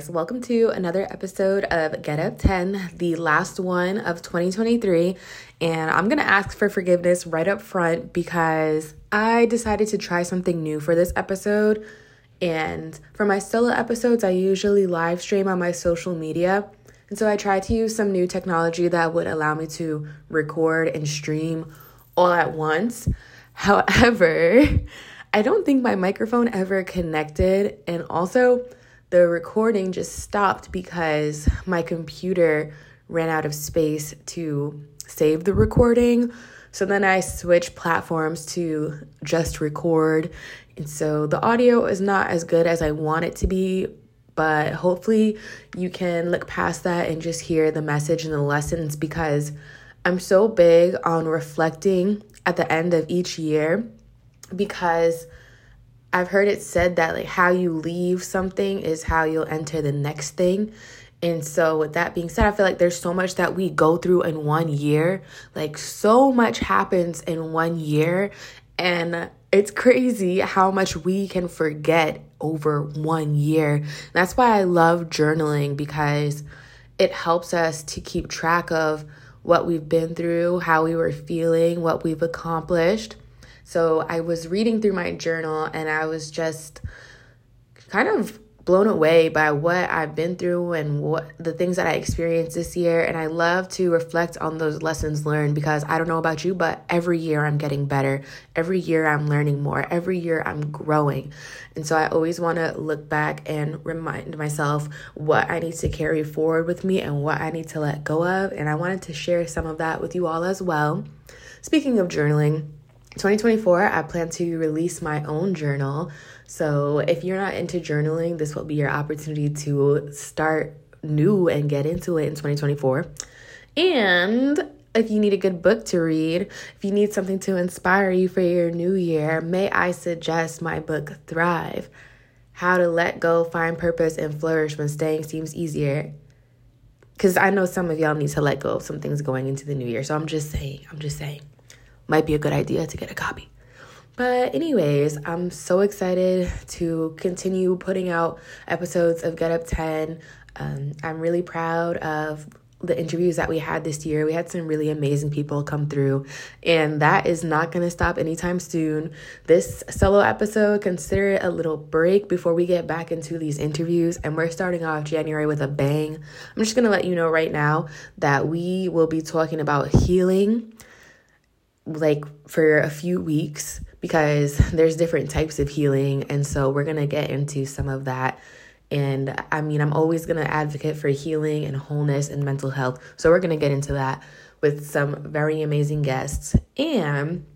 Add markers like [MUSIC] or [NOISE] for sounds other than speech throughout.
guys, welcome to another episode of Get Up 10, the last one of 2023. And I'm gonna ask for forgiveness right up front because I decided to try something new for this episode. And for my solo episodes, I usually live stream on my social media. And so I tried to use some new technology that would allow me to record and stream all at once. [LAUGHS] However, I don't think my microphone ever connected. And also, the recording just stopped because my computer ran out of space to save the recording. So then I switched platforms to just record. And so the audio is not as good as I want it to be, but hopefully you can look past that and just hear the message and the lessons because I'm so big on reflecting at the end of each year because I've heard it said that like how you leave something is how you'll enter the next thing. And so, with that being said, I feel like there's so much that we go through in one year. Like, so much happens in one year. And it's crazy how much we can forget over one year. That's why I love journaling because it helps us to keep track of what we've been through, how we were feeling, what we've accomplished. So I was reading through my journal and I was just kind of blown away by what I've been through and what the things that I experienced this year. And I love to reflect on those lessons learned because I don't know about you, but every year I'm getting better. Every year I'm learning more. Every year I'm growing. And so I always want to look back and remind myself what I need to carry forward with me and what I need to let go of. And I wanted to share some of that with you all as well. Speaking of journaling, 2024, I plan to release my own journal. So, if you're not into journaling, this will be your opportunity to start new and get into it in 2024. And if you need a good book to read, if you need something to inspire you for your new year, may I suggest my book Thrive How to Let Go, Find Purpose, and Flourish When Staying Seems Easier. Because I know some of y'all need to let go of some things going into the new year. So, I'm just saying, I'm just saying might be a good idea to get a copy. But, anyways, I'm so excited to continue putting out episodes of Get Up 10. Um, I'm really proud of the interviews that we had this year. We had some really amazing people come through, and that is not going to stop anytime soon. This solo episode, consider it a little break before we get back into these interviews, and we're starting off January with a bang. I'm just going to let you know right now that we will be talking about healing like for a few weeks because there's different types of healing. And so we're going to get into some of that. And I mean I'm always going to advocate for healing and wholeness and mental health. So we're going to get into that with some very amazing guests. And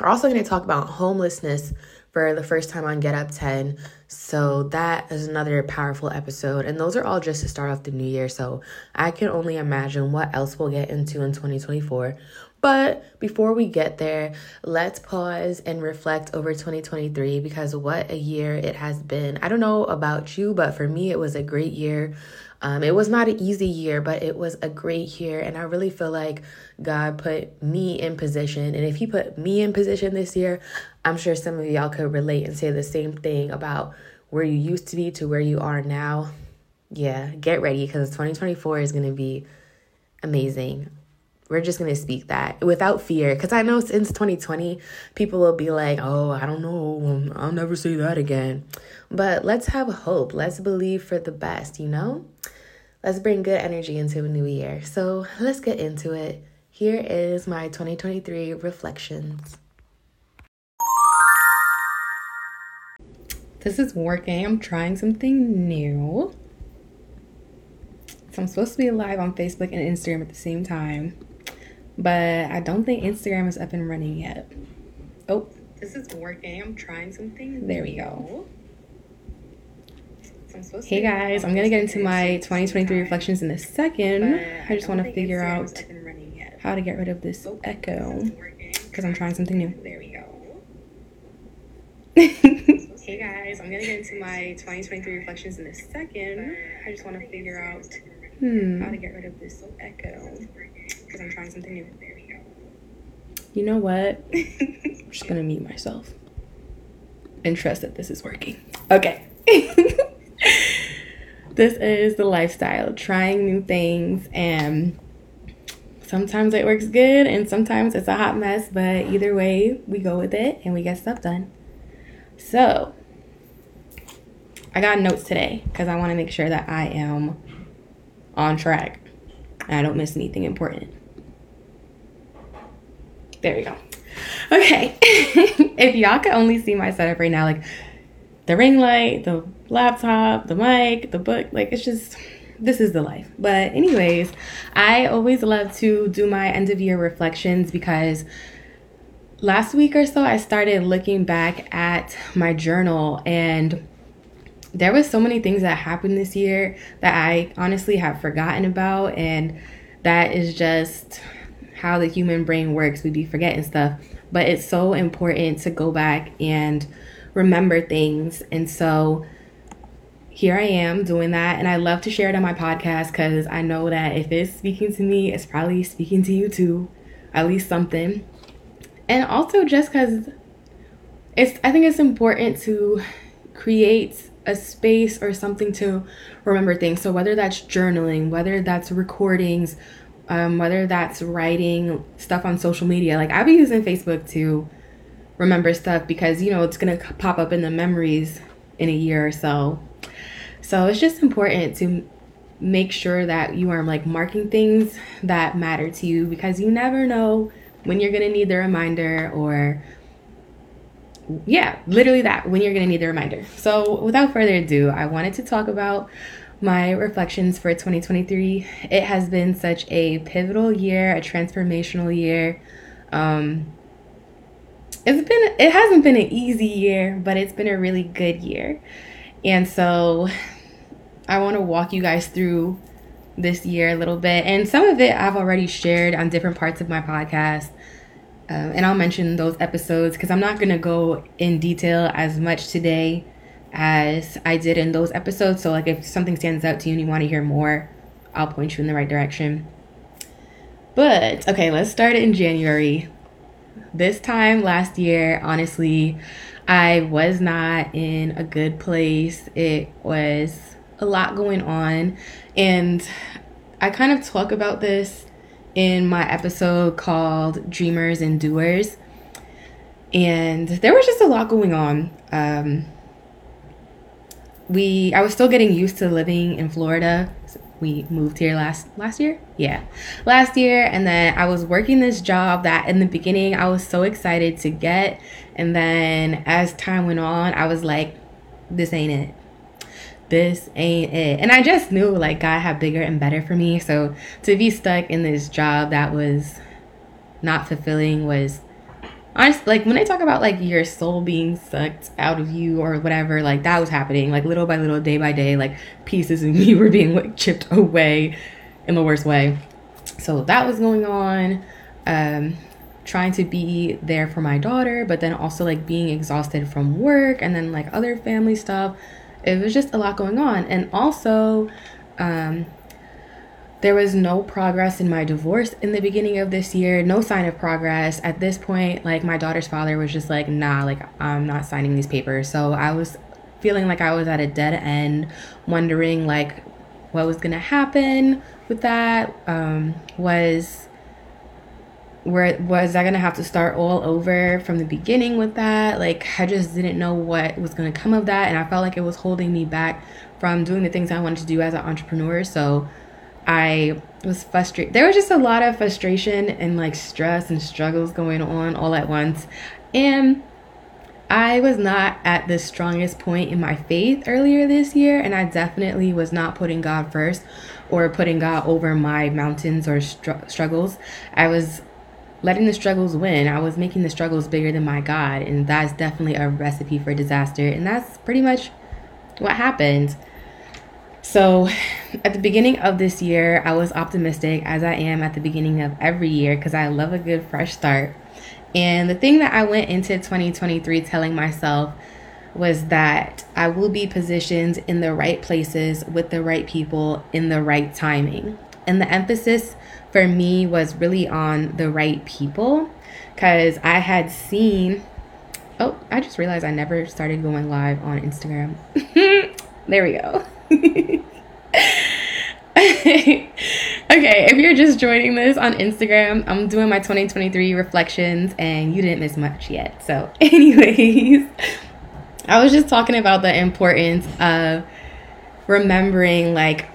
we're also going to talk about homelessness for the first time on Get Up 10. So that is another powerful episode. And those are all just to start off the new year. So I can only imagine what else we'll get into in 2024. But before we get there, let's pause and reflect over 2023 because what a year it has been. I don't know about you, but for me, it was a great year. Um, it was not an easy year, but it was a great year. And I really feel like God put me in position. And if He put me in position this year, I'm sure some of y'all could relate and say the same thing about where you used to be to where you are now. Yeah, get ready because 2024 is going to be amazing. We're just going to speak that without fear. Because I know since 2020, people will be like, oh, I don't know. I'll never say that again. But let's have hope. Let's believe for the best, you know? Let's bring good energy into a new year. So let's get into it. Here is my 2023 reflections. This is working. I'm trying something new. So I'm supposed to be live on Facebook and Instagram at the same time but I don't think Instagram is up and running yet. Oh, this is working. I'm trying something. There we go. hey guys, I'm gonna get into my 2023 reflections in a second. I just want to figure out how to get rid of this oh, echo because I'm trying something new. There we go. Hey guys, I'm gonna get into my 2023 reflections in a second. I just want to figure out hmm. how to get rid of this little echo because I'm trying something new. There we go. You know what? [LAUGHS] I'm just gonna mute myself and trust that this is working. Okay. [LAUGHS] this is the lifestyle, trying new things and sometimes it works good and sometimes it's a hot mess, but either way, we go with it and we get stuff done. So, I got notes today because I want to make sure that I am on track and I don't miss anything important. There we go. Okay. [LAUGHS] if y'all could only see my setup right now, like the ring light, the laptop, the mic, the book, like it's just this is the life. But anyways, I always love to do my end of year reflections because last week or so I started looking back at my journal and there was so many things that happened this year that I honestly have forgotten about and that is just how the human brain works. We be forgetting stuff, but it's so important to go back and remember things. And so here I am doing that. And I love to share it on my podcast because I know that if it's speaking to me, it's probably speaking to you too, at least something. And also just because it's, I think it's important to create a space or something to remember things. So whether that's journaling, whether that's recordings, um, whether that's writing stuff on social media, like I've been using Facebook to remember stuff because you know it's gonna pop up in the memories in a year or so. So it's just important to make sure that you are like marking things that matter to you because you never know when you're gonna need the reminder or yeah, literally that when you're gonna need the reminder. So without further ado, I wanted to talk about my reflections for 2023. It has been such a pivotal year, a transformational year. Um, it's been it hasn't been an easy year, but it's been a really good year. And so I want to walk you guys through this year a little bit. And some of it I've already shared on different parts of my podcast. Um, and I'll mention those episodes because I'm not going to go in detail as much today as I did in those episodes. So, like, if something stands out to you and you want to hear more, I'll point you in the right direction. But, okay, let's start in January this time last year, honestly, I was not in a good place. It was a lot going on. And I kind of talk about this in my episode called Dreamers and Doers. And there was just a lot going on. Um, we I was still getting used to living in Florida. We moved here last last year? Yeah. Last year. And then i was working this job that in the beginning i was so excited to get. And then as time went on i was like this ain't it this ain't it. And i just knew like god had bigger and better for me. So to be stuck in this job that was not fulfilling was honestly like when I talk about like your soul being sucked out of you or whatever like that was happening like little by little day by day like pieces of me [LAUGHS] were being like chipped away in the worst way. So that was going on um trying to be there for my daughter but then also like being exhausted from work and then like other family stuff it was just a lot going on and also um there was no progress in my divorce in the beginning of this year, no sign of progress. At this point, like my daughter's father was just like, nah, like I'm not signing these papers. So I was feeling like I was at a dead end, wondering like what was gonna happen with that. Um, was where was I gonna have to start all over from the beginning with that? Like I just didn't know what was gonna come of that, and I felt like it was holding me back from doing the things I wanted to do as an entrepreneur. So I was frustrated. There was just a lot of frustration and like stress and struggles going on all at once. And I was not at the strongest point in my faith earlier this year, and I definitely was not putting God first or putting God over my mountains or str- struggles. I was letting the struggles win. I was making the struggles bigger than my God, and that's definitely a recipe for disaster. And that's pretty much what happened. So, at the beginning of this year, I was optimistic as I am at the beginning of every year because I love a good fresh start. And the thing that I went into 2023 telling myself was that I will be positioned in the right places with the right people in the right timing. And the emphasis for me was really on the right people because I had seen. Oh, I just realized I never started going live on Instagram. [LAUGHS] there we go. [LAUGHS] okay, if you're just joining this on Instagram, I'm doing my 2023 reflections and you didn't miss much yet. So, [LAUGHS] anyways, I was just talking about the importance of remembering like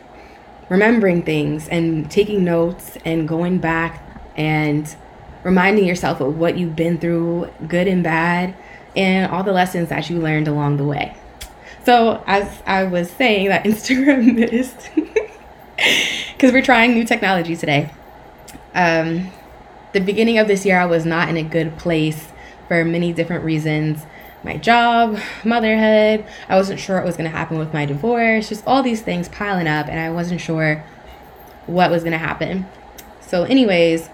remembering things and taking notes and going back and reminding yourself of what you've been through, good and bad, and all the lessons that you learned along the way. So, as I was saying, that [LAUGHS] Instagram missed [LAUGHS] because we're trying new technology today. Um, the beginning of this year, I was not in a good place for many different reasons my job, motherhood. I wasn't sure what was going to happen with my divorce, just all these things piling up, and I wasn't sure what was going to happen. So, anyways,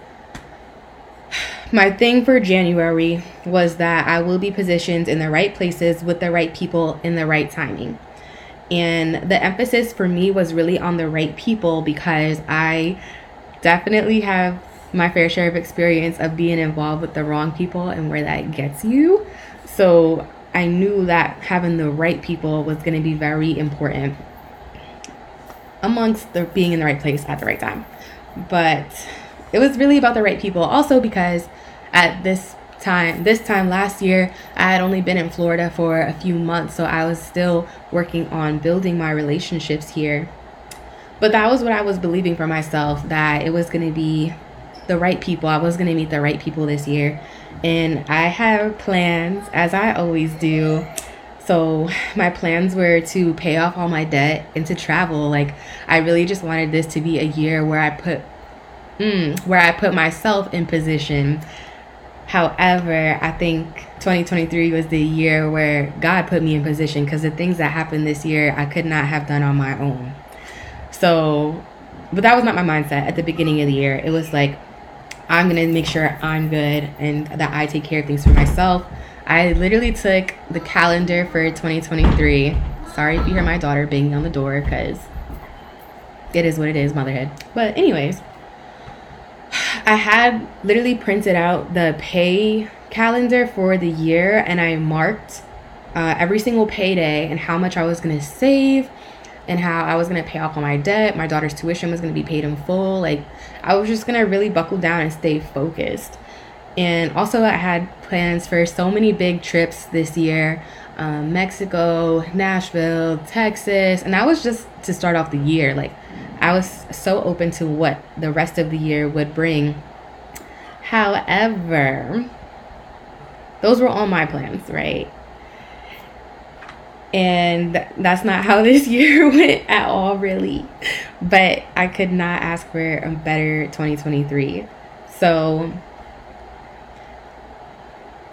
[SIGHS] my thing for January was that I will be positioned in the right places with the right people in the right timing. And the emphasis for me was really on the right people because I definitely have my fair share of experience of being involved with the wrong people and where that gets you. So I knew that having the right people was going to be very important amongst the being in the right place at the right time. But it was really about the right people. Also because at this time this time last year i had only been in florida for a few months so i was still working on building my relationships here. But that was what i was believing for myself that it was going to be the right people. I was going to meet the right people this year and i have plans as i always do so my plans were to pay off all my debt and to travel like i really just wanted this to be a year where i put mm, where i put myself in position However, I think 2023 was the year where God put me in position because the things that happened this year I could not have done on my own. So, but that was not my mindset at the beginning of the year. It was like, I'm to make sure I'm good and that I take care of things for myself. I literally took the calendar for 2023. Sorry if you hear my daughter banging on the door because it is what it is, motherhood. But, anyways, I had literally printed out the pay calendar for the year and I marked uh, every single payday and how much I was to save and how I was to pay off all my debt. My daughter's tuition was to be paid in full. Like, I was just to really buckle down and stay focused. And also, I had plans for so many big trips this year um, Mexico, Nashville, Texas. And that was just to start off the year. Like, I was so open to what the rest of the year would bring. However, those were all my plans, right? And that's not how [LAUGHS] this year [LAUGHS] went at all, really. But I could not ask for a better 2023. So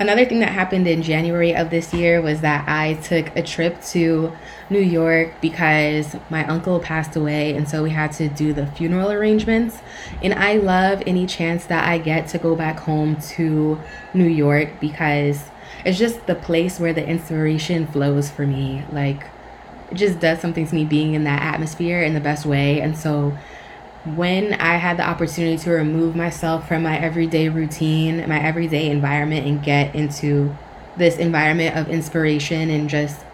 Another thing that happened in January of this year was that I took a trip to New York because my uncle passed away, and so we had to do the funeral arrangements. And I love any chance that I get to go back home to New York because it's just the place where the inspiration flows for me. Like, it just does something to me being in that atmosphere in the best way. And so when I had the opportunity to remove myself from my everyday routine, my everyday environment, and get into this environment of inspiration and just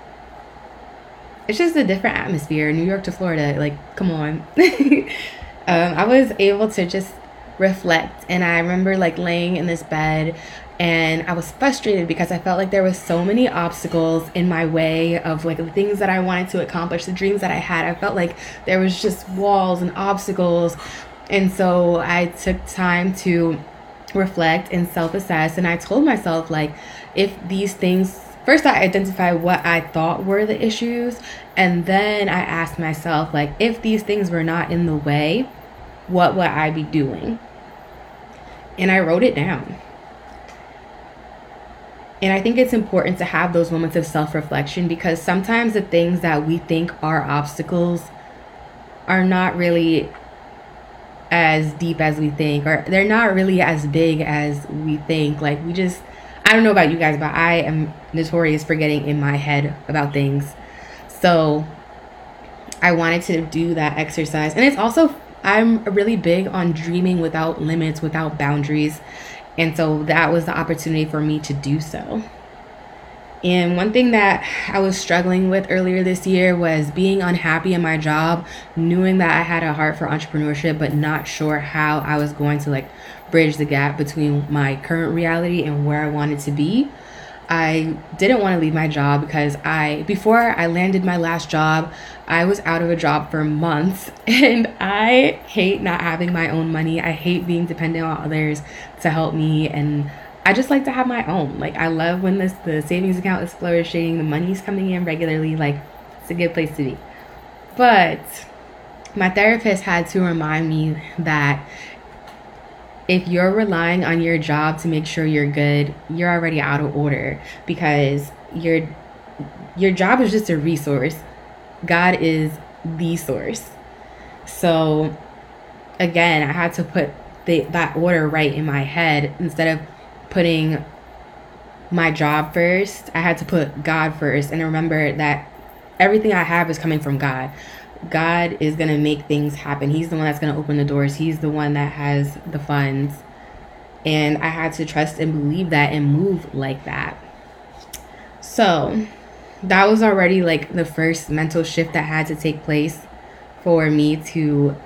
it's just a different atmosphere. New York to Florida, like, come on. [LAUGHS] um, I was able to just reflect, and I remember like laying in this bed and I was frustrated because I felt like there was so many obstacles in my way of like the things that I wanted to accomplish, the dreams that I had. I felt like there was just walls and obstacles. And so I took time to reflect and self-assess and I told myself like if these things first I identified what I thought were the issues and then I asked myself like if these things were not in the way, what would I be doing? And I wrote it down and I think it's important to have those moments of self reflection because sometimes the things that we think are obstacles are not really as deep as we think, or they're not really as big as we think. Like, we just, I don't know about you guys, but I am notorious for getting in my head about things. So, I wanted to do that exercise. And it's also, I'm really big on dreaming without limits, without boundaries. And so that was the opportunity for me to do so. And one thing that I was struggling with earlier this year was being unhappy in my job, knowing that I had a heart for entrepreneurship, but not sure how I was going to like bridge the gap between my current reality and where I wanted to be. I didn't want to leave my job because I, before I landed my last job, I was out of a job for months [LAUGHS] and I hate not having my own money. I hate being dependent on others to help me and I just like to have my own. Like I love when this the savings account is flourishing, the money's coming in regularly, like it's a good place to be. But my therapist had to remind me that if you're relying on your job to make sure you're good, you're already out of order because your your job is just a resource. God is the source. So again, I had to put the, that order right in my head instead of putting my job first, I had to put God first and remember that everything I have is coming from God. God is going to make things happen. He's the one that's going to open the doors. He's the one that has the funds. And I had to trust and believe that and move like that. So, that was already like the first mental shift that had to take place for me to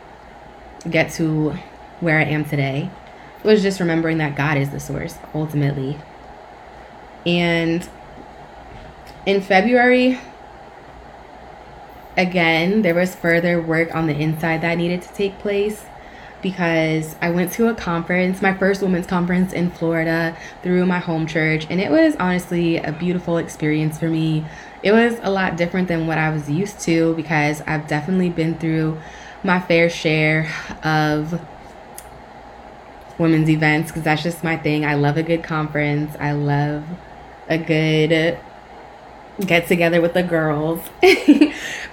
get to where I am today was just remembering that God is the source ultimately. And in February, again, there was further work on the inside that needed to take place because I went to a conference, my first women's conference in Florida through my home church, and it was honestly a beautiful experience for me. It was a lot different than what I was used to because I've definitely been through my fair share of women's events because that's just my thing. I love a good conference. I love a good get together with the girls. [LAUGHS]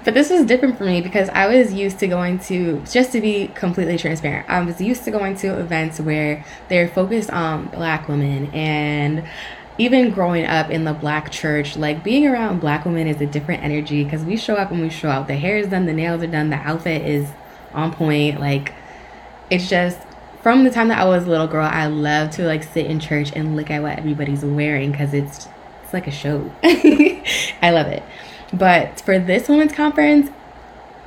but this was different for me because I was used to going to, just to be completely transparent, I was used to going to events where they're focused on black women and even growing up in the black church, like being around black women is a different energy because we show up and we show out. The hair is done, the nails are done, the outfit is on point. Like, it's just from the time that I was a little girl, I love to like sit in church and look at what everybody's wearing because it's it's like a show. [LAUGHS] I love it. But for this women's conference,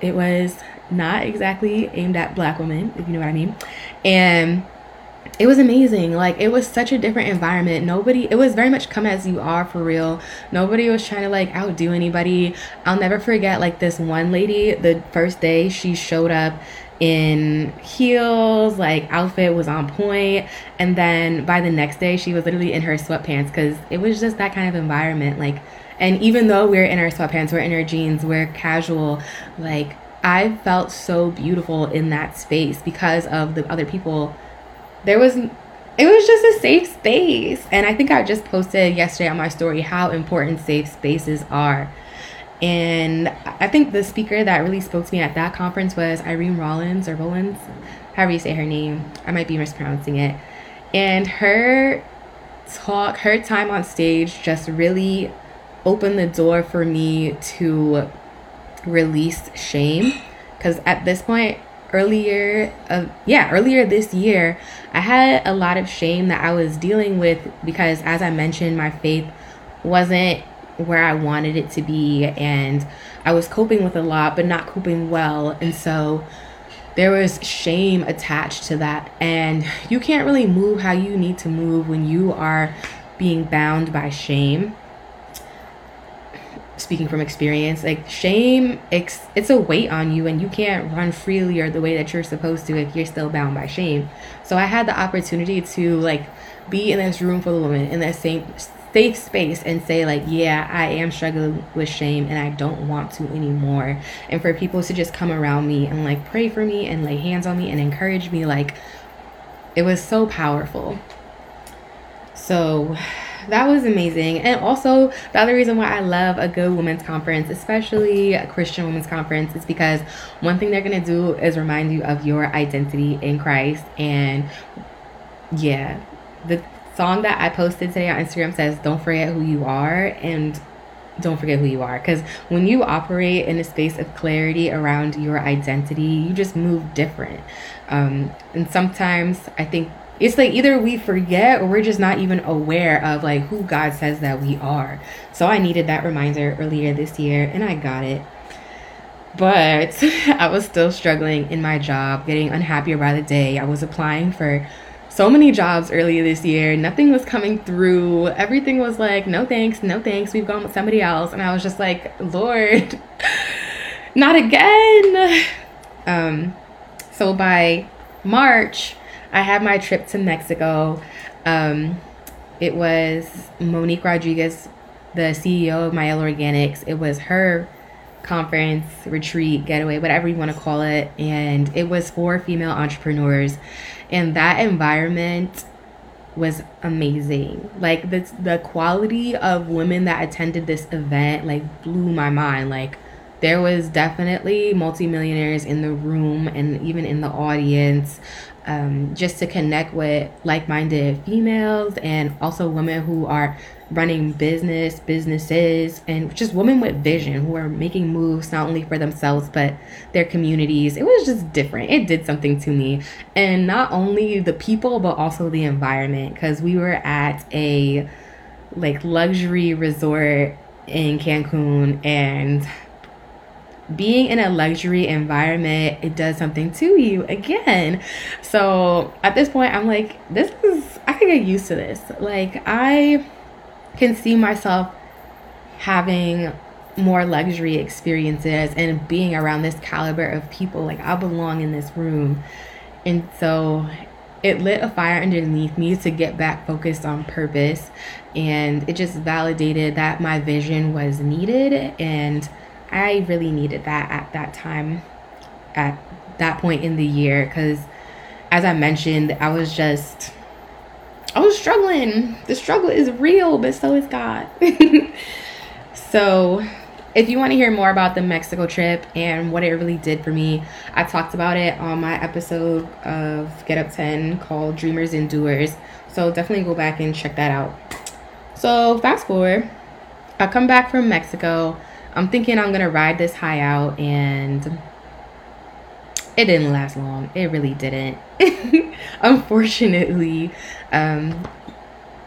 it was not exactly aimed at black women, if you know what I mean. And it was amazing. Like it was such a different environment. Nobody it was very much come as you are for real. Nobody was trying to like outdo anybody. I'll never forget like this one lady, the first day she showed up in heels, like outfit was on point, and then by the next day she was literally in her sweatpants because it was just that kind of environment. Like, and even though we're in our sweatpants, we're in our jeans, we're casual, like I felt so beautiful in that space because of the other people. There was it was just a safe space. And I think I just posted yesterday on my story how important safe spaces are. And I think the speaker that really spoke to me at that conference was Irene Rollins or Rollins, however you say her name. I might be mispronouncing it. And her talk, her time on stage just really opened the door for me to release shame. Because at this point, earlier, uh, yeah, earlier this year, I had a lot of shame that I was dealing with because, as I mentioned, my faith wasn't where I wanted it to be and I was coping with a lot but not coping well and so there was shame attached to that and you can't really move how you need to move when you are being bound by shame. Speaking from experience like shame it's, it's a weight on you and you can't run freely or the way that you're supposed to if you're still bound by shame. So i had the opportunity to like be in this room full of women in that same safe space and say like yeah i am struggling with shame and i don't want to anymore. And for people to just come around me and like pray for me and lay hands on me and encourage me like it was so powerful. So that was amazing. And also the other reason why i love a good women's conference especially a christian women's conference is because one thing they're going to do is remind you of your identity in christ and yeah the song that I posted today on Instagram says, Don't forget who you are. And don't forget who you are. Because when you operate in a space of clarity around your identity, you just move different. Um, and sometimes I think it's like either we forget or we're just not even aware of like who God says that we are. So I needed that reminder earlier this year and I got it. But [LAUGHS] I was still struggling in my job, getting unhappier by the day. I was applying for so many jobs earlier this year. Nothing was coming through. Everything was like, no thanks, no thanks. We've gone with somebody else. And I was just like, Lord, [LAUGHS] not again. Um, so by March, I had my trip to Mexico. Um, it was Monique Rodriguez, the CEO of Mielle Organics. It was her conference, retreat, getaway, whatever you want to call it. And it was for female entrepreneurs. And that environment was amazing. Like the the quality of women that attended this event like blew my mind. Like there was definitely multimillionaires in the room and even in the audience um, just to connect with like-minded females and also women who are running business businesses and just women with vision who are making moves not only for themselves but their communities. It was just different. It did something to me. And not only the people but also the environment because we were at a like luxury resort in cancun and being in a luxury environment, it does something to you again. So at this point, I'm like, this is, I can get used to this. Like, I can see myself having more luxury experiences and being around this caliber of people. Like, I belong in this room. And so it lit a fire underneath me to get back focused on purpose. And it just validated that my vision was needed and I really needed that at that time, at that point in the year, because as I mentioned, I was just, I was struggling. The struggle is real, but so is God. [LAUGHS] so, if you want to hear more about the Mexico trip and what it really did for me, I talked about it on my episode of Get Up 10 called Dreamers and Doers. So, definitely go back and check that out. So, fast forward, I come back from Mexico. I'm thinking I'm gonna ride this high out, and it didn't last long. It really didn't. [LAUGHS] Unfortunately, um,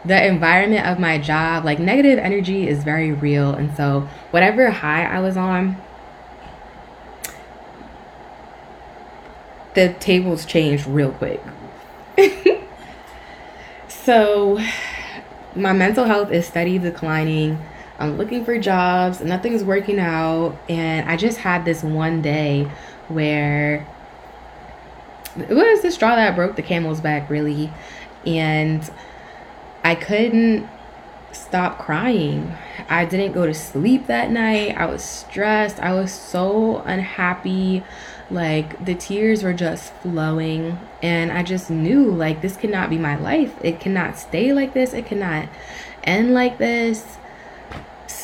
the environment of my job, like negative energy, is very real, and so whatever high I was on, the tables changed real quick. [LAUGHS] so, my mental health is steady declining I'm looking for jobs, nothing's working out, and I just had this one day where it was the straw that broke the camel's back, really, and I couldn't stop crying. I didn't go to sleep that night. I was stressed. I was so unhappy. Like the tears were just flowing, and I just knew like this cannot be my life. It cannot stay like this. It cannot end like this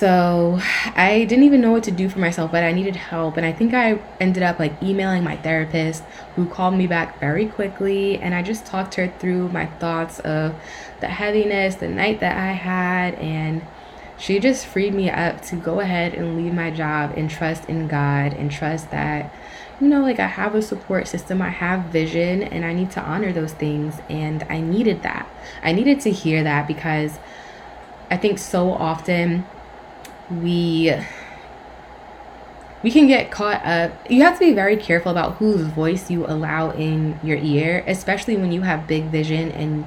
so I didn't even know what to do for myself, but I needed help. And I think I ended up like emailing my therapist who called me back very quickly. And I just talked her through my thoughts of the heaviness, the night that I had. And she just freed me up to go ahead and leave my job and trust in God and trust that, you know, like I have a support system, I have vision, and I need to honor those things. And I needed that. I needed to hear that because I think so often we we can get caught up. You have to be very careful about whose voice you allow in your ear, especially when you have big vision and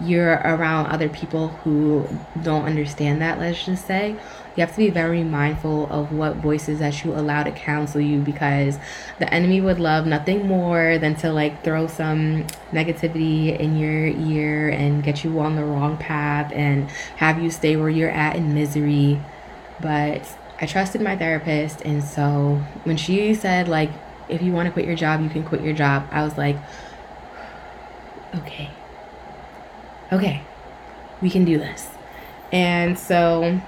you're around other people who don't understand that, let's just say. You have to be very mindful of what voices that you allow to counsel you because the enemy would love nothing more than to like throw some negativity in your ear and get you on the wrong path and have you stay where you're at in misery but I trusted my therapist. And so when she said, like, if you want to quit your job, you can quit your job, I was like, okay, okay, we can do this. And so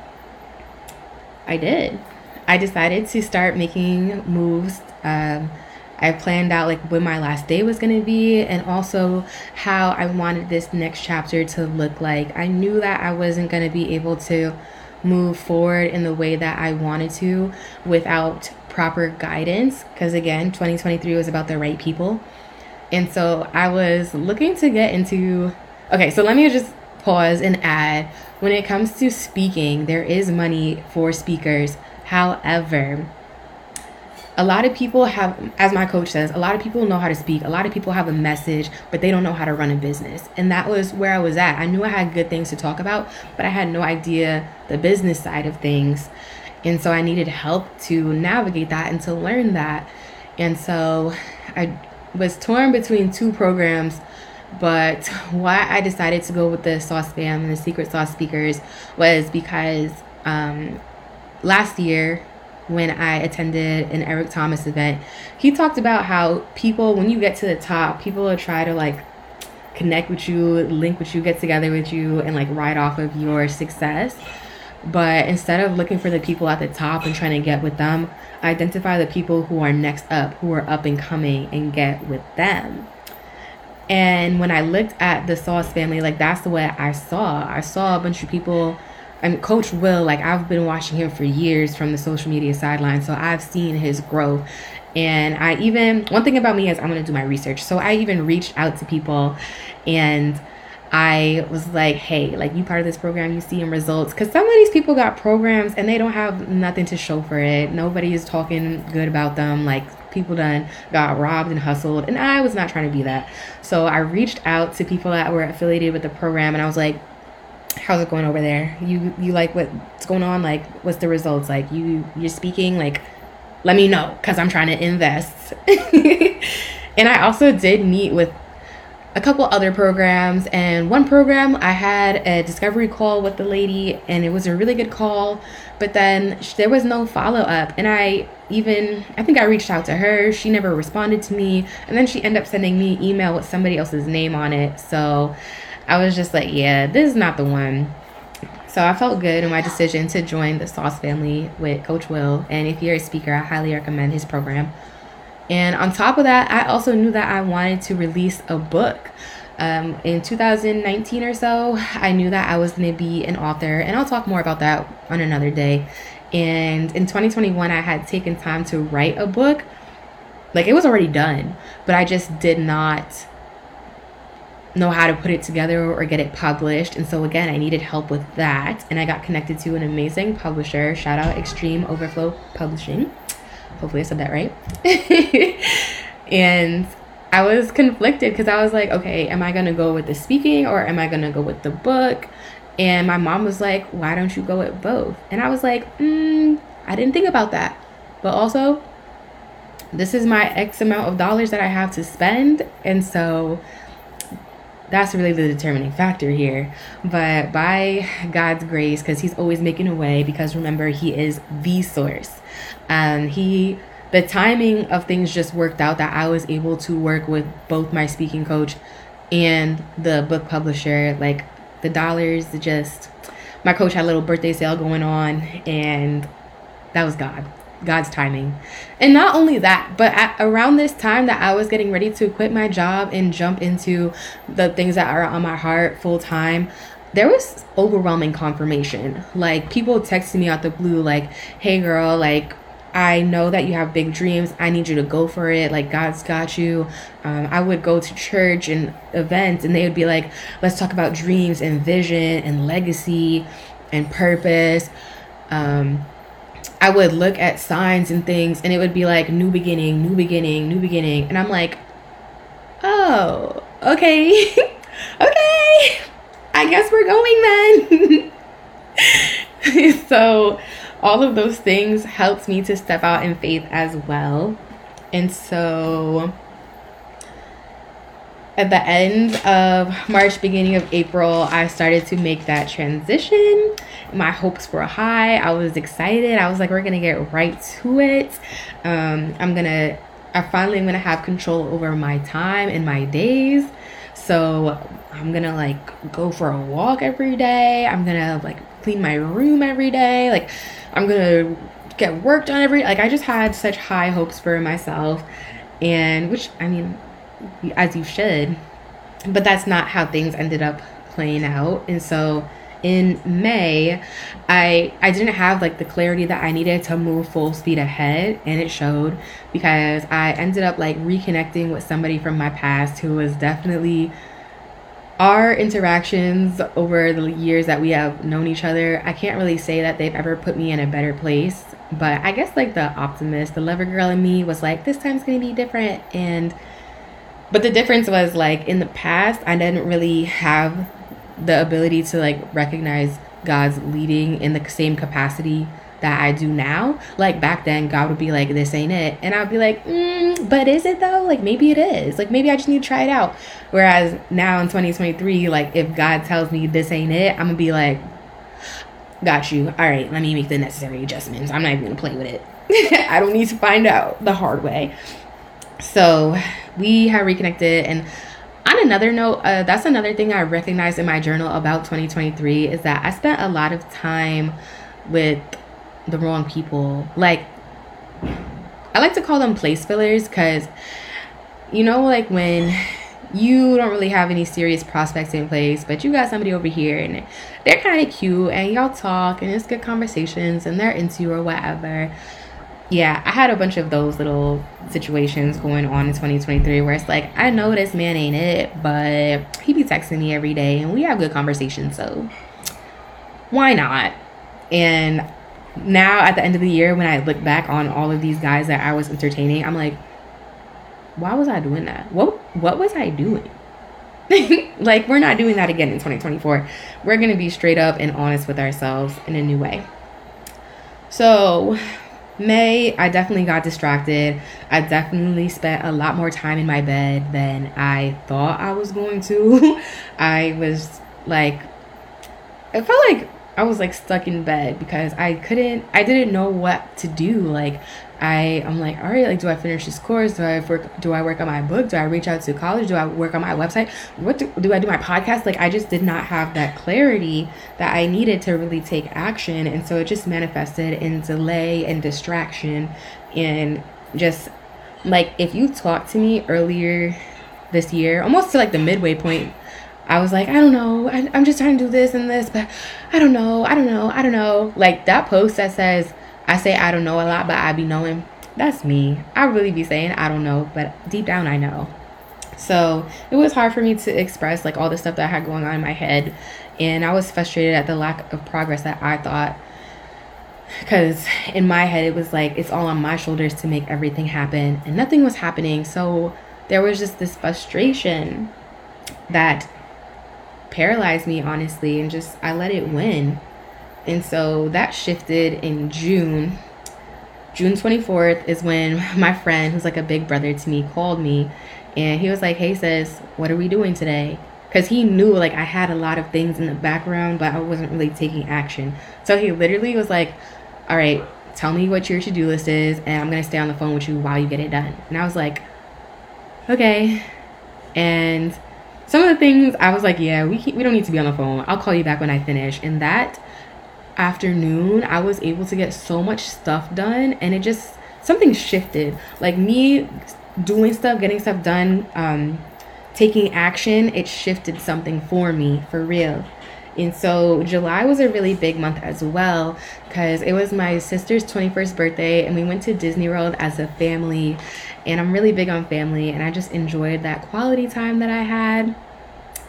I did. I decided to start making moves. Um, I planned out like when my last day was going to be and also how I wanted this next chapter to look like. I knew that I wasn't going to be able to move forward in the way that I wanted to without proper guidance. Because again, 2023 was about the right people. And so I was looking to get into. Okay, so let me just pause and add when it comes to speaking, there is money for speakers. However, a lot of people have, as my coach says, a lot of people know how to speak. A lot of people have a message, but they don't know how to run a business. And that was where I was at. I knew I had good things to talk about, but I had no idea the business side of things. And so I needed help to navigate that and to learn that. And so I was torn between two programs. But [LAUGHS] why I decided to go with the Sauce Fam and the Secret Sauce Speakers was because um, last year when I attended an Eric Thomas event, he talked about how people, when you get to the top, people will try to like connect with you, link with you, get together with you, and like ride off of your success. But instead of looking for the people at the top and trying to get with them, identify the people who are next up, who are up and coming, and get with them. And when I looked at the Sauce family, like that's the way I saw. I saw a bunch of people and Coach Will, like I've been watching him for years from the social media sideline, so I've seen his growth. And I even one thing about me is I'm gonna do my research. So I even reached out to people and I was like, hey, like you part of this program, you see in results. Because some of these people got programs and they don't have nothing to show for it. Nobody is talking good about them. Like people done got robbed and hustled. And I was not trying to be that. So I reached out to people that were affiliated with the program and I was like, how's it going over there? You you like what's going on? Like what's the results? Like you you're speaking? Like let me know because i'm trying to invest. [LAUGHS] And i also did meet with a couple other programs and one program i had a discovery call with the lady and it was a really good call but then there was no follow-up and i even i think i reached out to her she never responded to me and then she ended up sending me email with somebody else's name on it so I was just like, yeah, this is not the one. So I felt good in my decision to join the Sauce family with Coach Will. And if you're a speaker, I highly recommend his program. And on top of that, I also knew that I wanted to release a book. Um, in 2019 or so, I knew that I was going to be an author, and I'll talk more about that on another day. And in 2021, I had taken time to write a book. Like it was already done, but I just did not know how to put it together or get it published. And so, again, I needed help with that. And I got connected to an amazing publisher. Shout out Extreme Overflow Publishing. Hopefully, I said that right. [LAUGHS] and I was conflicted because I was like, okay, am I going to go with the speaking or am I going to go with the book? And my mom was like, why don't you go with both? And I was like, mm, I didn't think about that. But also, this is my X amount of dollars that I have to spend. And so that's really the determining factor here. But by God's grace, because He's always making a way, because remember, He is the source. And He, the timing of things just worked out that I was able to work with both my speaking coach and the book publisher. Like the dollars, just, my coach had a little birthday sale going on, and that was God. God's timing. And not only that, but at, around this time that I was getting ready to quit my job and jump into the things that are on my heart full time, there was overwhelming confirmation. Like people texting me out the blue, like, hey girl, like, I know that you have big dreams. I need you to go for it. Like, God's got you. Um, I would go to church and events, and they would be like, let's talk about dreams and vision and legacy and purpose. Um, I would look at signs and things and it would be like new beginning, new beginning, new beginning. And I'm like, oh, okay. [LAUGHS] okay. I guess we're going then. [LAUGHS] so all of those things helped me to step out in faith as well. And so at the end of March, beginning of April, I started to make that transition. My hopes were high. I was excited. I was like, we're gonna get right to it. Um, I'm gonna, I finally am gonna have control over my time and my days. So I'm gonna like go for a walk every day. I'm gonna like clean my room every day. Like I'm gonna get work done every like I just had such high hopes for myself and which I mean as you should. But that's not how things ended up playing out. And so in May, I I didn't have like the clarity that I needed to move full speed ahead, and it showed because I ended up like reconnecting with somebody from my past who was definitely our interactions over the years that we have known each other. I can't really say that they've ever put me in a better place, but I guess like the optimist, the lover girl in me was like this time's to be different and but the difference was like in the past I didn't really have the ability to like recognize God's leading in the same capacity that I do now. Like back then, God would be like, "This ain't it," and I'd be like, mm, "But is it though? Like maybe it is. Like maybe I just need to try it out." Whereas now in 2023, like if God tells me this ain't it, I'm gonna be like, "Got you. All right, let me make the necessary adjustments. I'm not even gonna play with it. [LAUGHS] I don't need to find out the hard way." So we have reconnected and on another note, uh, that's another thing I recognized in my journal about 2023 is that I spent a lot of time with the wrong people. Like, I like to call them place fillers because, you know, like when you don't really have any serious prospects in place, but you got somebody over here and they're kind of cute and y'all talk and it's good conversations and they're into you or whatever yeah, I had a bunch of those little situations going on in 2023 where it's like, I know this man ain't it, but he be texting me every day and we have good conversations, so why not? And now at the end of the year, when I look back on all of these guys that I was entertaining, I'm like, why was I doing that? What what was I doing? [LAUGHS] like we're not doing that again in 2024. We're gonna be straight up and honest with ourselves in a new way. So May, I definitely got distracted. I definitely spent a lot more time in my bed than I thought I was going to. [LAUGHS] I was like, I felt like I was like stuck in bed because I couldn't, I didn't know what to do. Like, I I'm like, all right, like, do I finish this course? Do I work? Do I work on my book? Do I reach out to college? Do I work on my website? What do, do I do my podcast? Like, I just did not have that clarity that I needed to really take action, and so it just manifested in delay and distraction, and just like if you talked to me earlier this year, almost to like the midway point I was like, I don't know. I, am just trying to do this and this, but I don't know. I don't know. I don't know. Like that post that says, I say I don't know a lot, but I be knowing. That's me. I really be saying I don't know, but deep down I know. So it was hard for me to express like all the stuff that I had going on in my head. And I was frustrated at the lack of progress that I thought. Because in my head, it was like it's all on my shoulders to make everything happen. And nothing was happening. So there was just this frustration that paralyzed me, honestly. And just I let it win. And so that shifted in June. June 24th is when [LAUGHS] my friend, who's like a big brother to me, called me and he was like, Hey, sis, what are we doing today? Because he knew like I had a lot of things in the background, but I wasn't really taking action. So he literally was like, All right, tell me what your to do list is, and I'm going to stay on the phone with you while you get it done. And I was like, Okay. And some of the things I was like, Yeah, we, we don't need to be on the phone. I'll call you back when I finish. And that afternoon, I was able to get so much stuff done and it just something shifted. Like me doing stuff, getting stuff done, um, taking action, it shifted something for me for real. And so July was a really big month as well because it was my sister's 21st birthday and we went to Disney World as a family. And I'm really big on family and I just enjoyed that quality time that I had,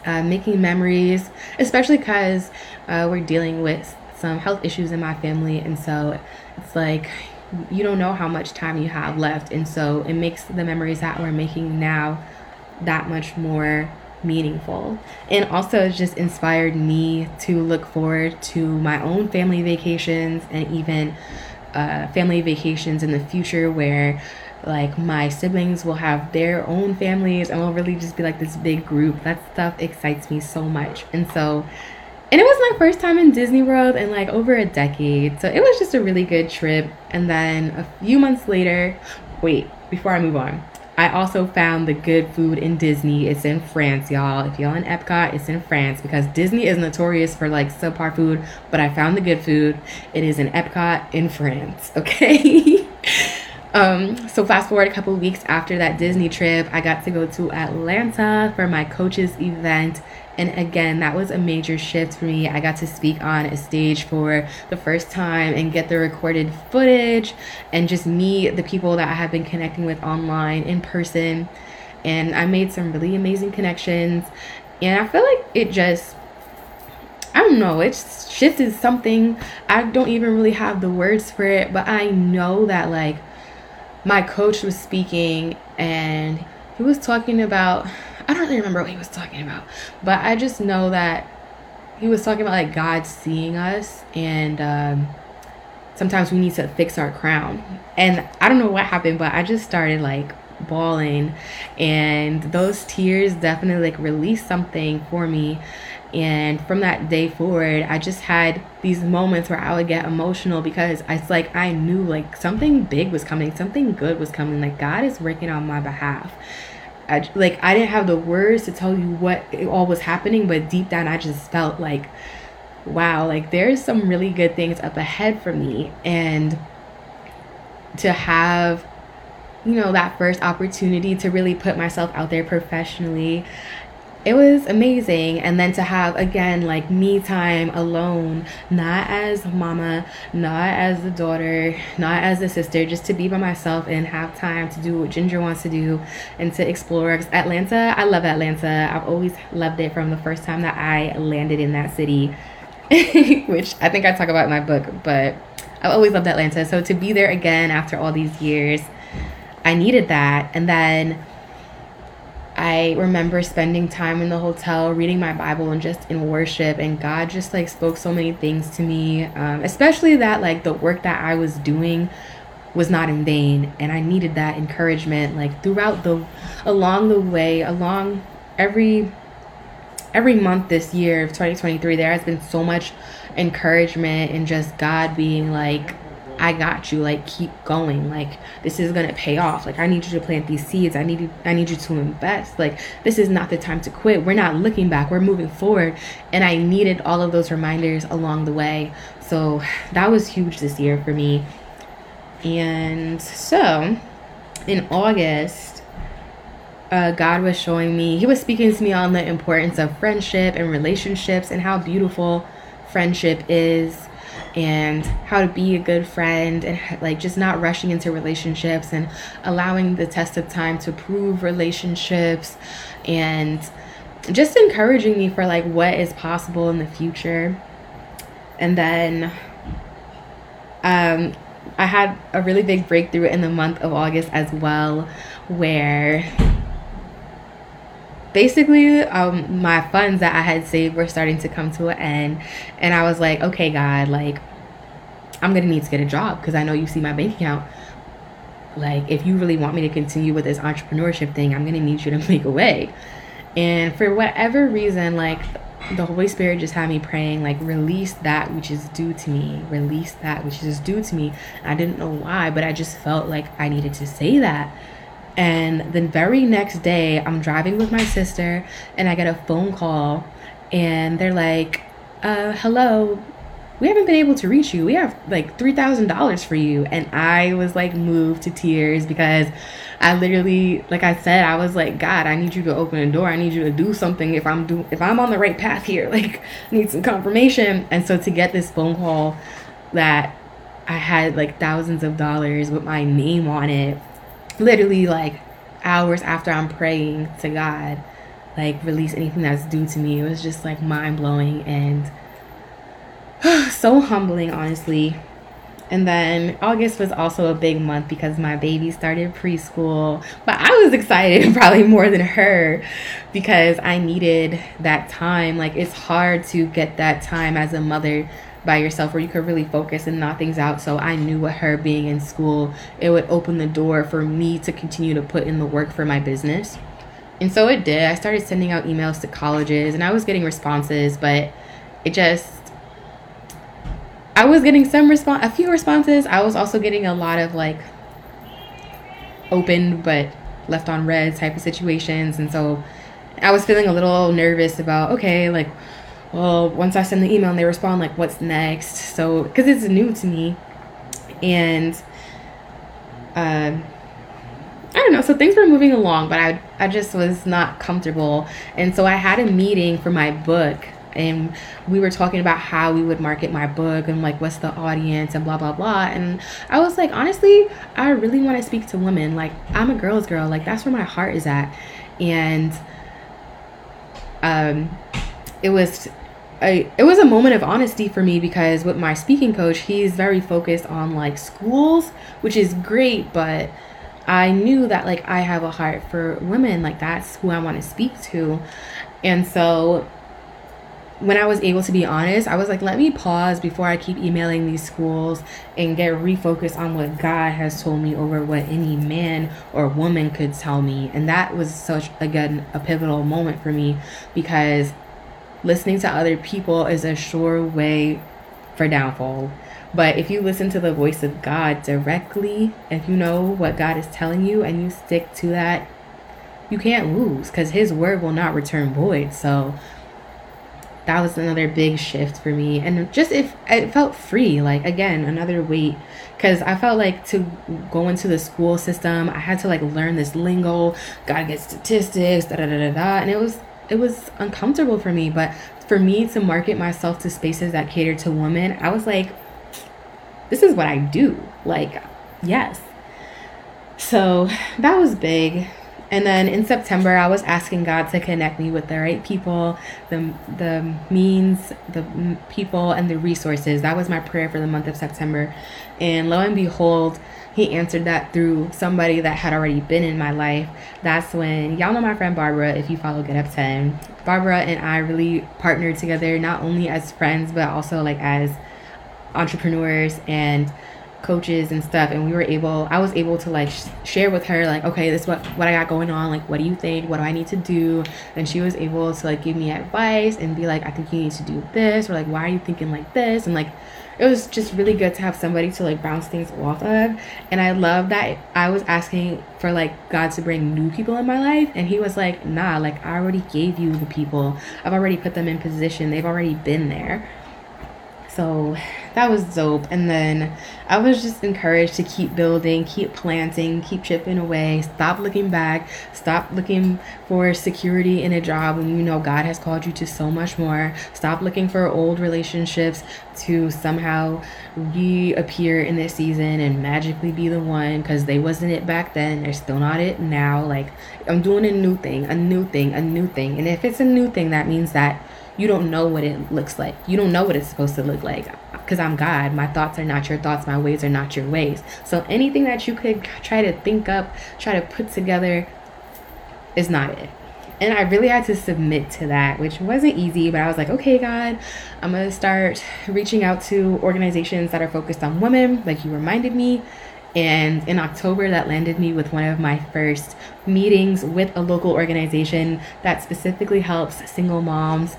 uh, making memories, especially because uh, we're dealing with some health issues in my family and so it's like you don't know how much time you have left and so it makes the memories that we're making now that much more meaningful. And also it's just inspired me to look forward to my own family vacations and even uh, family vacations in the future where like my siblings will have their own families and we'll really just be like this big group that stuff excites me so much and so and it was my first time in Disney World in like over a decade. So it was just a really good trip. And then a few months later, wait, before I move on, I also found the good food in Disney. It's in France, y'all. If y'all in Epcot, it's in France because Disney is notorious for like subpar food, but I found the good food. It is in Epcot in France, okay? [LAUGHS] Um, so fast forward a couple weeks after that Disney trip, I got to go to Atlanta for my coach's event. And again, that was a major shift for me. I got to speak on a stage for the first time and get the recorded footage and just meet the people that I have been connecting with online in person. And I made some really amazing connections. And I feel like it just I don't know, it's shifted something. I don't even really have the words for it, but I know that like my coach was speaking and he was talking about I don't really remember what he was talking about, but I just know that he was talking about like God seeing us and um, sometimes we need to fix our crown. And I don't know what happened, but I just started like bawling and those tears definitely like released something for me and from that day forward, I just had these moments where I would get emotional because it's like I knew like something big was coming, something good was coming. Like God is working on my behalf. I, like I didn't have the words to tell you what all was happening, but deep down I just felt like, wow, like there's some really good things up ahead for me, and to have, you know, that first opportunity to really put myself out there professionally it was amazing. And then to have again like me time alone not as mama not as the daughter not as the sister just to be by myself and have time to do what ginger wants to do and to explore. Atlanta i love atlanta. I've always loved it from the first time that i landed in that city [LAUGHS] which i think i talk about in my book but i've always loved atlanta. So to be there again after all these years i needed that. And then I remember spending time in the hotel reading my Bible and just in worship, and God just like spoke so many things to me, um, especially that like the work that I was doing was not in vain, and I needed that encouragement like throughout the along the way, along every every month this year of 2023 there has been so much encouragement and just God being like I got you. Like keep going. Like this is gonna pay off. Like I need you to plant these seeds. I need you, I need you to invest. Like this is not the time to quit. We're not looking back. We're moving forward. And I needed all of those reminders along the way. So that was huge this year for me. And so in August, uh, God was showing me, He was speaking to me on the importance of friendship and relationships and how beautiful friendship is and how to be a good friend and like just not rushing into relationships and allowing the test of time to prove relationships and just encouraging me for like what is possible in the future. And then um I had a really big breakthrough in the month of August as well where basically um, my funds that I had saved were starting to come to an end. And I was like, okay, God, like, I'm going to need to get a job because I know you see my bank account. Like, if you really want me to continue with this entrepreneurship thing, I'm going to need you to [LAUGHS] make a way. And for whatever reason, like, the Holy Spirit just had me praying, like, release that which is due to me, release that which is due to me. I didn't know why, but I just felt like I needed to say that and the very next day, I'm driving with my sister and I get a phone call and they're like, uh, hello, we haven't been able to reach you. We have like $3,000 for you. And I was like moved to tears because I literally, like I said, I was like, God, I need you to open a door. I need you to do something if I'm do if I'm on the right path here. [LAUGHS] Like, I need some confirmation. And so to get this phone call that I had like thousands of dollars with my name on it literally like hours after I'm praying to God, like release anything that's due to me. It was just like mind blowing and [SIGHS] so humbling, honestly. And then August was also a big month because my baby started preschool. But I was excited [LAUGHS] probably more than her because I needed that time. Like, it's hard to get that time as a mother by yourself where you could really focus and knock things out. So I knew with her being in school, it would open the door for me to continue to put in the work for my business. And so it did. I started sending out emails to colleges and I was getting responses, but it just I was getting some response a few responses. I was also getting a lot of like open but left on read type of situations and so I was feeling a little nervous about okay, like well, once I send the email and they respond, like, what's next? So, because it's new to me. And uh, I don't know. So things were moving along, but I I just was not comfortable, and so I had a meeting for my book, and we were talking about how we would market my book and like what's the audience and blah blah blah. And I was like, honestly, I really want to speak to women. Like I'm a girl's girl. Like that's where my heart is at, and um, it was I, it was a moment of honesty for me because with my speaking coach, he's very focused on like schools, which is great, but I knew that like I have a heart for women, like that's who I want to speak to. And so when I was able to be honest, I was like, let me pause before I keep emailing these schools and get refocused on what God has told me over what any man or woman could tell me. And that was such, again, a pivotal moment for me because listening to other people is a sure way for downfall. But if you listen to the voice of God directly, if you know what God is telling you and you stick to that, you can't lose because His word will not return void. So that was another big shift for me. And just if it felt free, like again, another weight. Because I felt like to go into the school system, I had to like learn this lingo, gotta get statistics, da da da da da. And it was it was uncomfortable for me. But for me to market myself to spaces that cater to women, I was like, this is what I do. Like, yes. So that was big. And then in September, I was asking God to connect me with the right people, the the means, the people, and the resources. That was my prayer for the month of September. And lo and behold, He answered that through somebody that had already been in my life. That's when y'all know my friend Barbara. If you follow Get Up Ten, Barbara and I really partnered together, not only as friends but also like as entrepreneurs and coaches and stuff. And we were able i was able to like sh- share with her like okay this is what what i got going on. Like what do you think? What do i need to do? And she was able to like give me advice and be like i think you need to do this or like why are you thinking like this? And like it was just really good to have somebody to like bounce things off of. And i love that i was asking for like god to bring new people in my life. And he was like nah like i already gave you the people. I've already put them in position. They've already been there. So that was dope. And then I was just encouraged to keep building, keep planting, keep chipping away, stop looking back, stop looking for security in a job when you know God has called you to so much more. Stop looking for old relationships to somehow reappear in this season and magically be the one because they wasn't it back then. They're still not it now. Like I'm doing a new thing, a new thing, a new thing. And if it's a new thing, that means that you don't know what it looks like. You don't know what it's supposed to look like because I'm God. My thoughts are not your thoughts, my ways are not your ways. So anything that you could try to think up, try to put together is not it. And I really had to submit to that, which wasn't easy, but I was like, okay, God, I'm gonna start reaching out to organizations that are focused on women, like you reminded me. And in October, that landed me with one of my first meetings with a local organization that specifically helps single moms.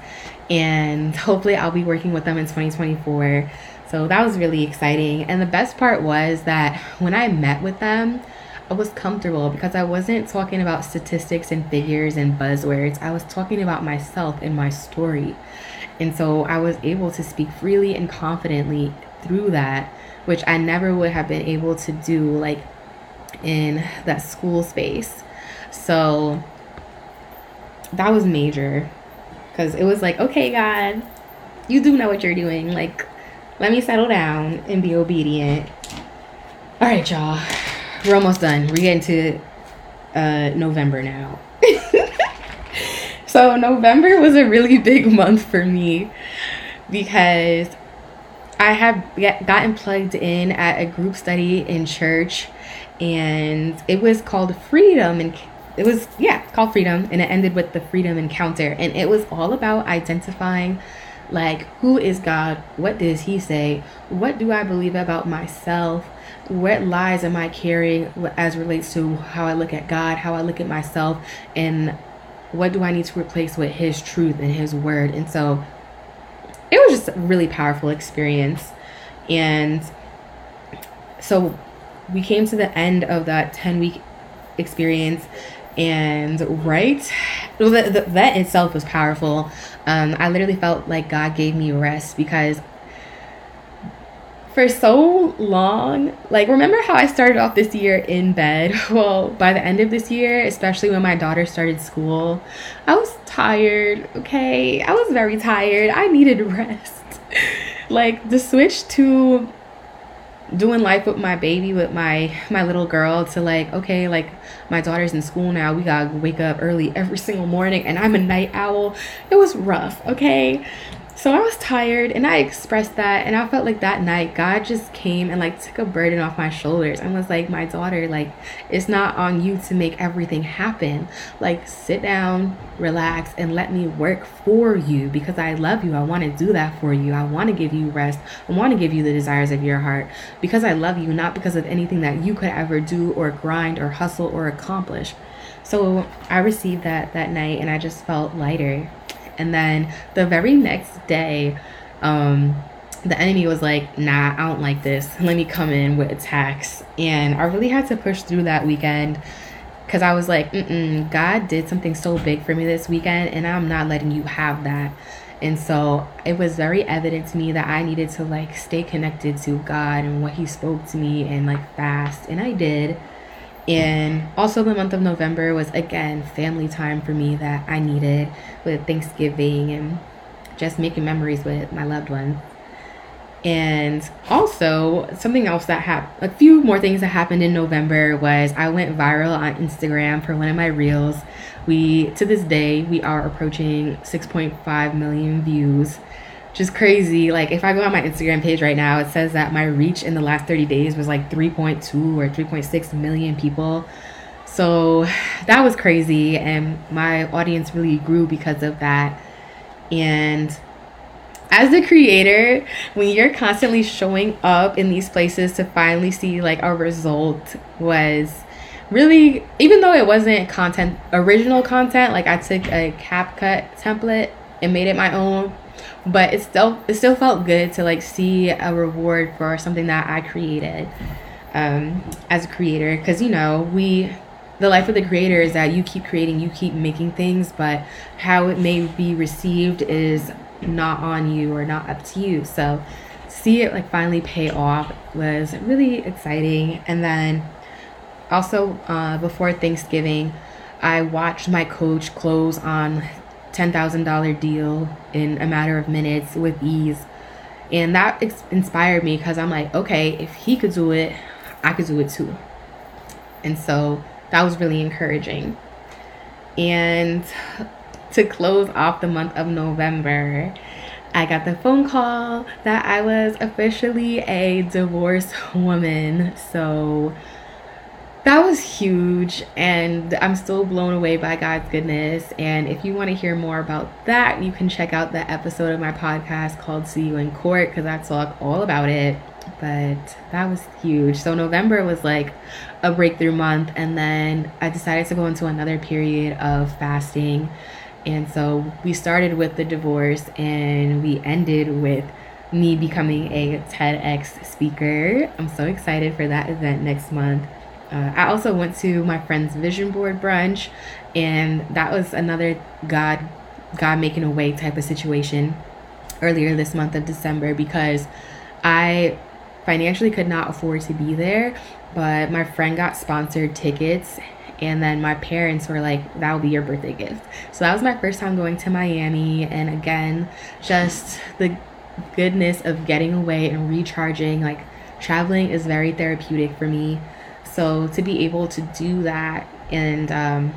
And hopefully, I'll be working with them in 2024. So that was really exciting. And the best part was that when I met with them, I was comfortable because I wasn't talking about statistics and figures and buzzwords. I was talking about myself and my story. And so I was able to speak freely and confidently through that which I never would have been able to do like in that school space. So that was major because it was like, okay, God, you do know what you're doing. Like, let me settle down and be obedient. All right, y'all, we're almost done. We're getting to uh, November now. [LAUGHS] so, November was a really [LAUGHS] big month for me because I have gotten plugged in at a group study in church, and it was called Freedom, and it was yeah called Freedom, and it ended with the Freedom Encounter, and it was all about identifying like who is God, what does He say, what do I believe about myself, what lies am I carrying as relates to how I look at God, how I look at myself, and what do I need to replace with His truth and His word, and so it was just a really powerful experience. And so we came to the end of that 10 week experience and right well, the, the, that itself was powerful um, i literally felt like god gave me rest because for so long, like, remember how I started off this year in bed? [LAUGHS] Well, by the end of this year, especially when my daughter started school, I was tired, okay? I was very tired. I needed [LAUGHS] rest. like, the switch to doing life with my baby with my my little girl to like okay like my daughter's in school now we gotta wake up early every single morning and i'm a night owl it was rough okay so I was tired and I expressed that and I felt like that night God just came and like took a burden off my shoulders and was like, My daughter, like, it's not on you to make everything happen. Like, sit down, relax, and let me work for you because I love you. I want to do that for you. I want to give you rest. I want to give you the desires of your heart because I love you, not because of anything that you could ever do or grind or hustle or accomplish. So I received that that night and I just felt lighter and then the very next day, um, the enemy was like, nah, I don't like this. Let me come in with attacks. And I really had to push through that weekend because I was like, Mm-mm, God did something so big for me this weekend, and I'm not letting you have that. And so it was very evident to me that I needed to like stay connected to God and what He spoke to me and like fast. And I did. And also, the month of November was again family time for me that I needed with Thanksgiving and just making memories with my loved ones. And also, something else that happened, a few more things that happened in November was I went viral on Instagram for one of my reels. We, to this day, we are approaching 6.5 million views just crazy. Like if I go on my Instagram page right now, it says that my reach in the last 30 days was like 3.2 or 3.6 million people. So that was crazy and my audience really grew because of that. And as a creator, when you're constantly showing up in these places to finally see like a result was really even though it wasn't content original content like i took a CapCut template and made it my own but it still it still felt good to like see a reward for something that I created um, as a creator. Because you know we the life of the creator is that you keep creating you keep making things but how it may be received is not on you or not up to you. So see it like finally pay off was really exciting. And then also uh, before thanksgiving i watched my coach close on $10,000 deal in a matter of minutes with ease. And that inspired me because I'm like, okay, if he could do it, I could do it too. And so that was really encouraging. And to close off the month of November, I got the phone call that I was officially a divorced woman. So that was huge and i'm still blown away by god's goodness and if you want to hear more about that you can check out the episode of my podcast called see you in court because i talk all about it but that was huge so november was like a breakthrough month and then i decided to go into another period of fasting and so we started with the divorce and we ended with me becoming a TEDx speaker. I'm so excited for that event next month. Uh, I also went to my friend's vision board brunch, and that was another God, God making a way type of situation earlier this month of December because I financially could not afford to be there, but my friend got sponsored tickets and then my parents were like that will be your birthday gift. So that was my first time going to miami and again just the goodness of getting away and recharging like traveling is very therapeutic for me so to be able to do that and um,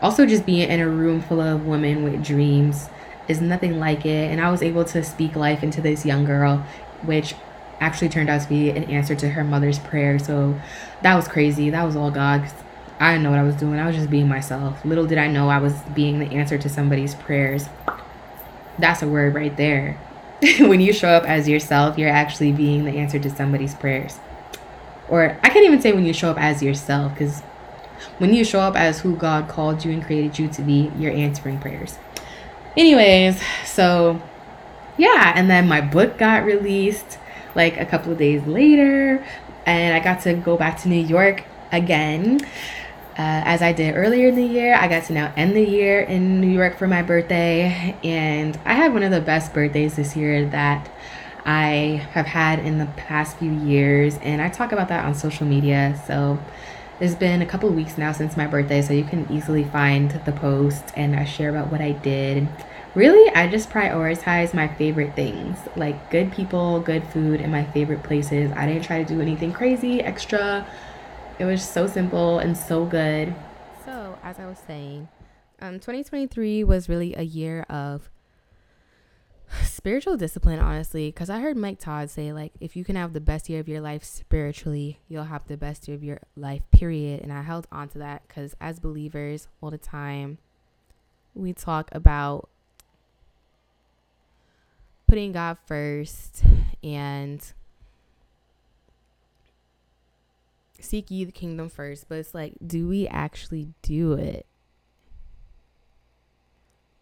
also just being in a room full of women with dreams is nothing like it. And I was able to speak life into this young girl, which actually turned out to be an answer to her mother's prayer. So that was crazy. That was all God. I didn't know what I was doing. I was just being myself. Little did I know I was being the answer to somebody's prayers. That's a word right there. [LAUGHS] when you show up as yourself, you're actually being the answer to somebody's prayers or I can't even say when you show up as yourself because when you show up as who God called you and created you to be, you're answering prayers. Anyways, so yeah, and then my book got released like a couple of days later, and I got to go back to New York again. Uh, as I did earlier in the year, I got to now end the year in New York for my birthday, and I had one of the best birthdays this year that I have had in the past few years, and I talk about that on social media. So it's been a couple weeks now since my birthday, so you can easily find the post and I share about what I did. Really, I just prioritize my favorite things like good people, good food, and my favorite places. I didn't try to do anything crazy, extra. It was so simple and so good. So, as I was saying, um, 2023 was really a year of [SIGHS] spiritual discipline honestly because i heard mike todd say like if you can have the best year of your life spiritually you'll have the best year of your life period. And i held on to that because as believers all the time we talk about putting god first and seek ye the kingdom first. But it's like do we actually do it?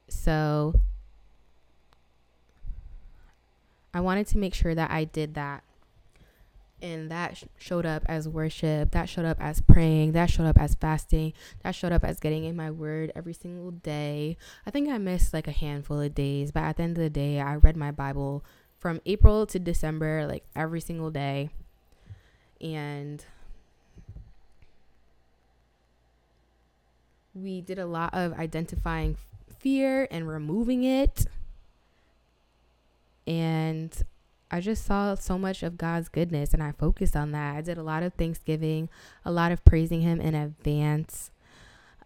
So I wanted to make sure that I did that. And that sh- showed up as worship, that showed up as praying, that showed up as fasting, that showed up as getting in my word every single day. I think I missed like a handful of days, but at the end of the day, I read my Bible from April to December, like every single day. And we did a lot of identifying fear and removing it and I just saw so much of God's goodness and I focused on that. I did a lot of Thanksgiving, a lot of praising Him in advance.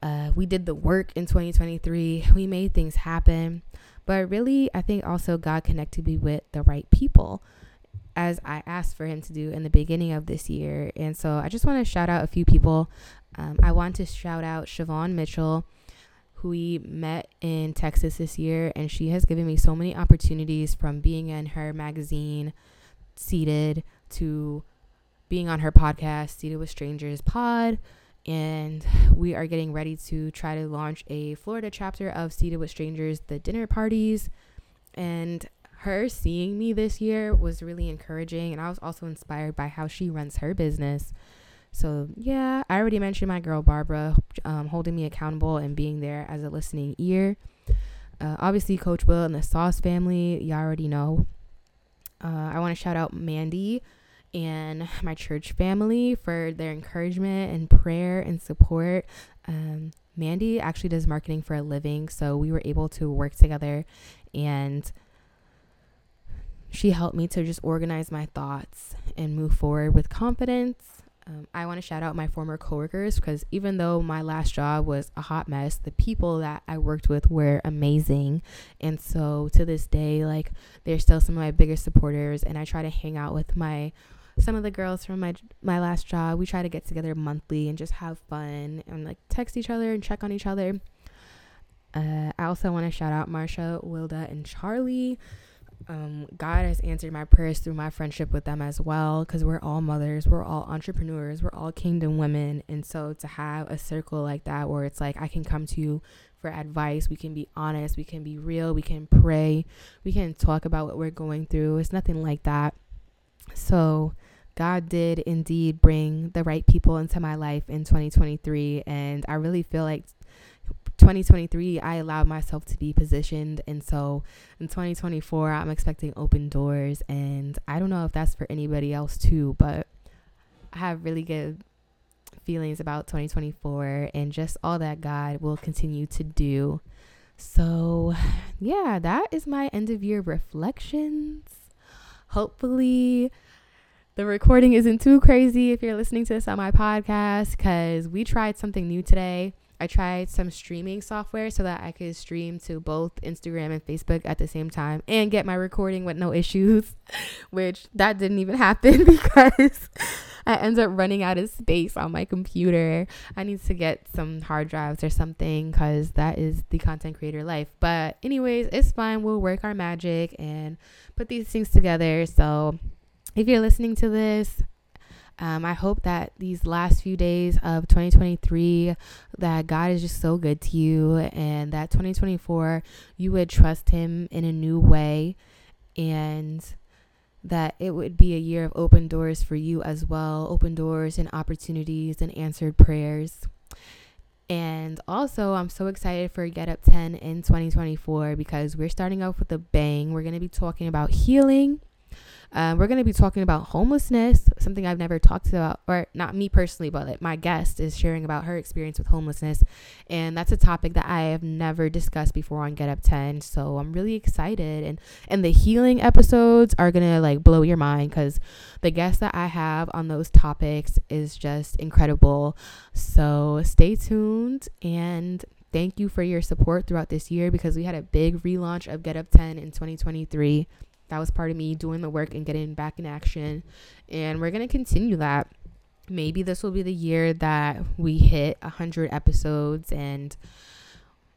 Uh, we did the work in 2023, we made things happen. But really, I think also God connected me with the right people as I asked for Him to do in the beginning of this year. And so I just want to shout out a few people. Um, I want to shout out Siobhan Mitchell who we met in Texas this year, and she has given me so many opportunities from being in her magazine, Seated, to being on her podcast, Seated with Strangers Pod. And we are getting ready to try to launch a Florida chapter of Seated with Strangers, the dinner parties. And her seeing me this year was really encouraging. And I was also inspired by how she runs her business. So, yeah, I already mentioned my girl Barbara um, holding me accountable and being there as a listening ear. Uh, obviously, Coach Will and the Sauce family, y'all already know. Uh, I want to shout out Mandy and [LAUGHS] my church family for their encouragement and prayer and support. Um, Mandy actually does marketing for a living, so we were able to work together and she helped me to just organize my thoughts and move forward with confidence um, I want to shout out my former coworkers because even though my last job was a hot mess, the people that I worked with were amazing. And so to this day, like they're still some of my biggest supporters. And I try to hang out with my some of the girls from my my last job. We try to get together monthly and just have fun and like text each other and check on each other. Uh, I also want to shout out Marsha, Wilda, and Charlie um, God has answered my prayers through my friendship with them as well because we're all mothers, we're all entrepreneurs, we're all kingdom women. And so to have a circle like that where it's like I can come to you for advice, we can be honest, we can be real, we can pray, we can talk about what we're going through. It's nothing like that. So God did indeed bring the right people into my life in 2023. And I really feel like 2023 I allowed myself to be positioned and so in 2024 I'm expecting open doors and I don't know if that's for anybody else too but I have really good feelings about 2024 and just all that God will continue to do. So, yeah, that is my end of year reflections. Hopefully the recording isn't too crazy if you're listening to this on my podcast cuz we tried something new today I tried some streaming software so that I could stream to both Instagram and Facebook at the same time and get my recording with no issues, [LAUGHS] which that didn't even happen [LAUGHS] because I ended up running out of space on my computer. I need to get some hard drives or something because that is the content creator life. But, anyways, it's fine. We'll work our magic and put these things together. So, if you're listening to this, um, I hope that these last few days of 2023, that God is just so good to you, and that 2024 you would trust Him in a new way, and that it would be a year of open doors for you as well open doors and opportunities and answered prayers. And also, I'm so excited for Get Up 10 in 2024 because we're starting off with a bang. We're going to be talking about healing Um, we're going to be talking about homelessness, something I've never talked about, or not me personally, but like my guest is sharing about her experience with homelessness. And that's a topic that I have never discussed before on Get Up 10. So I'm really excited. And, and the healing episodes are going to like blow your mind because the guest that I have on those topics is just incredible. So stay tuned and thank you for your support throughout this year because we had a big relaunch of Get Up 10 in 2023 that was part of me doing the work and getting back in action. And we're going to continue that. Maybe this will be the year that we hit 100 episodes and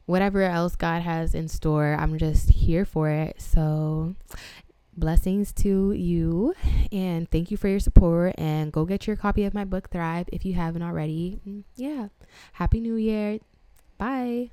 whatever else God has in store. I'm just here for it. So, blessings to you and thank you for your support and go get your copy of my book thrive if you haven't already mm, yeah happy new year bye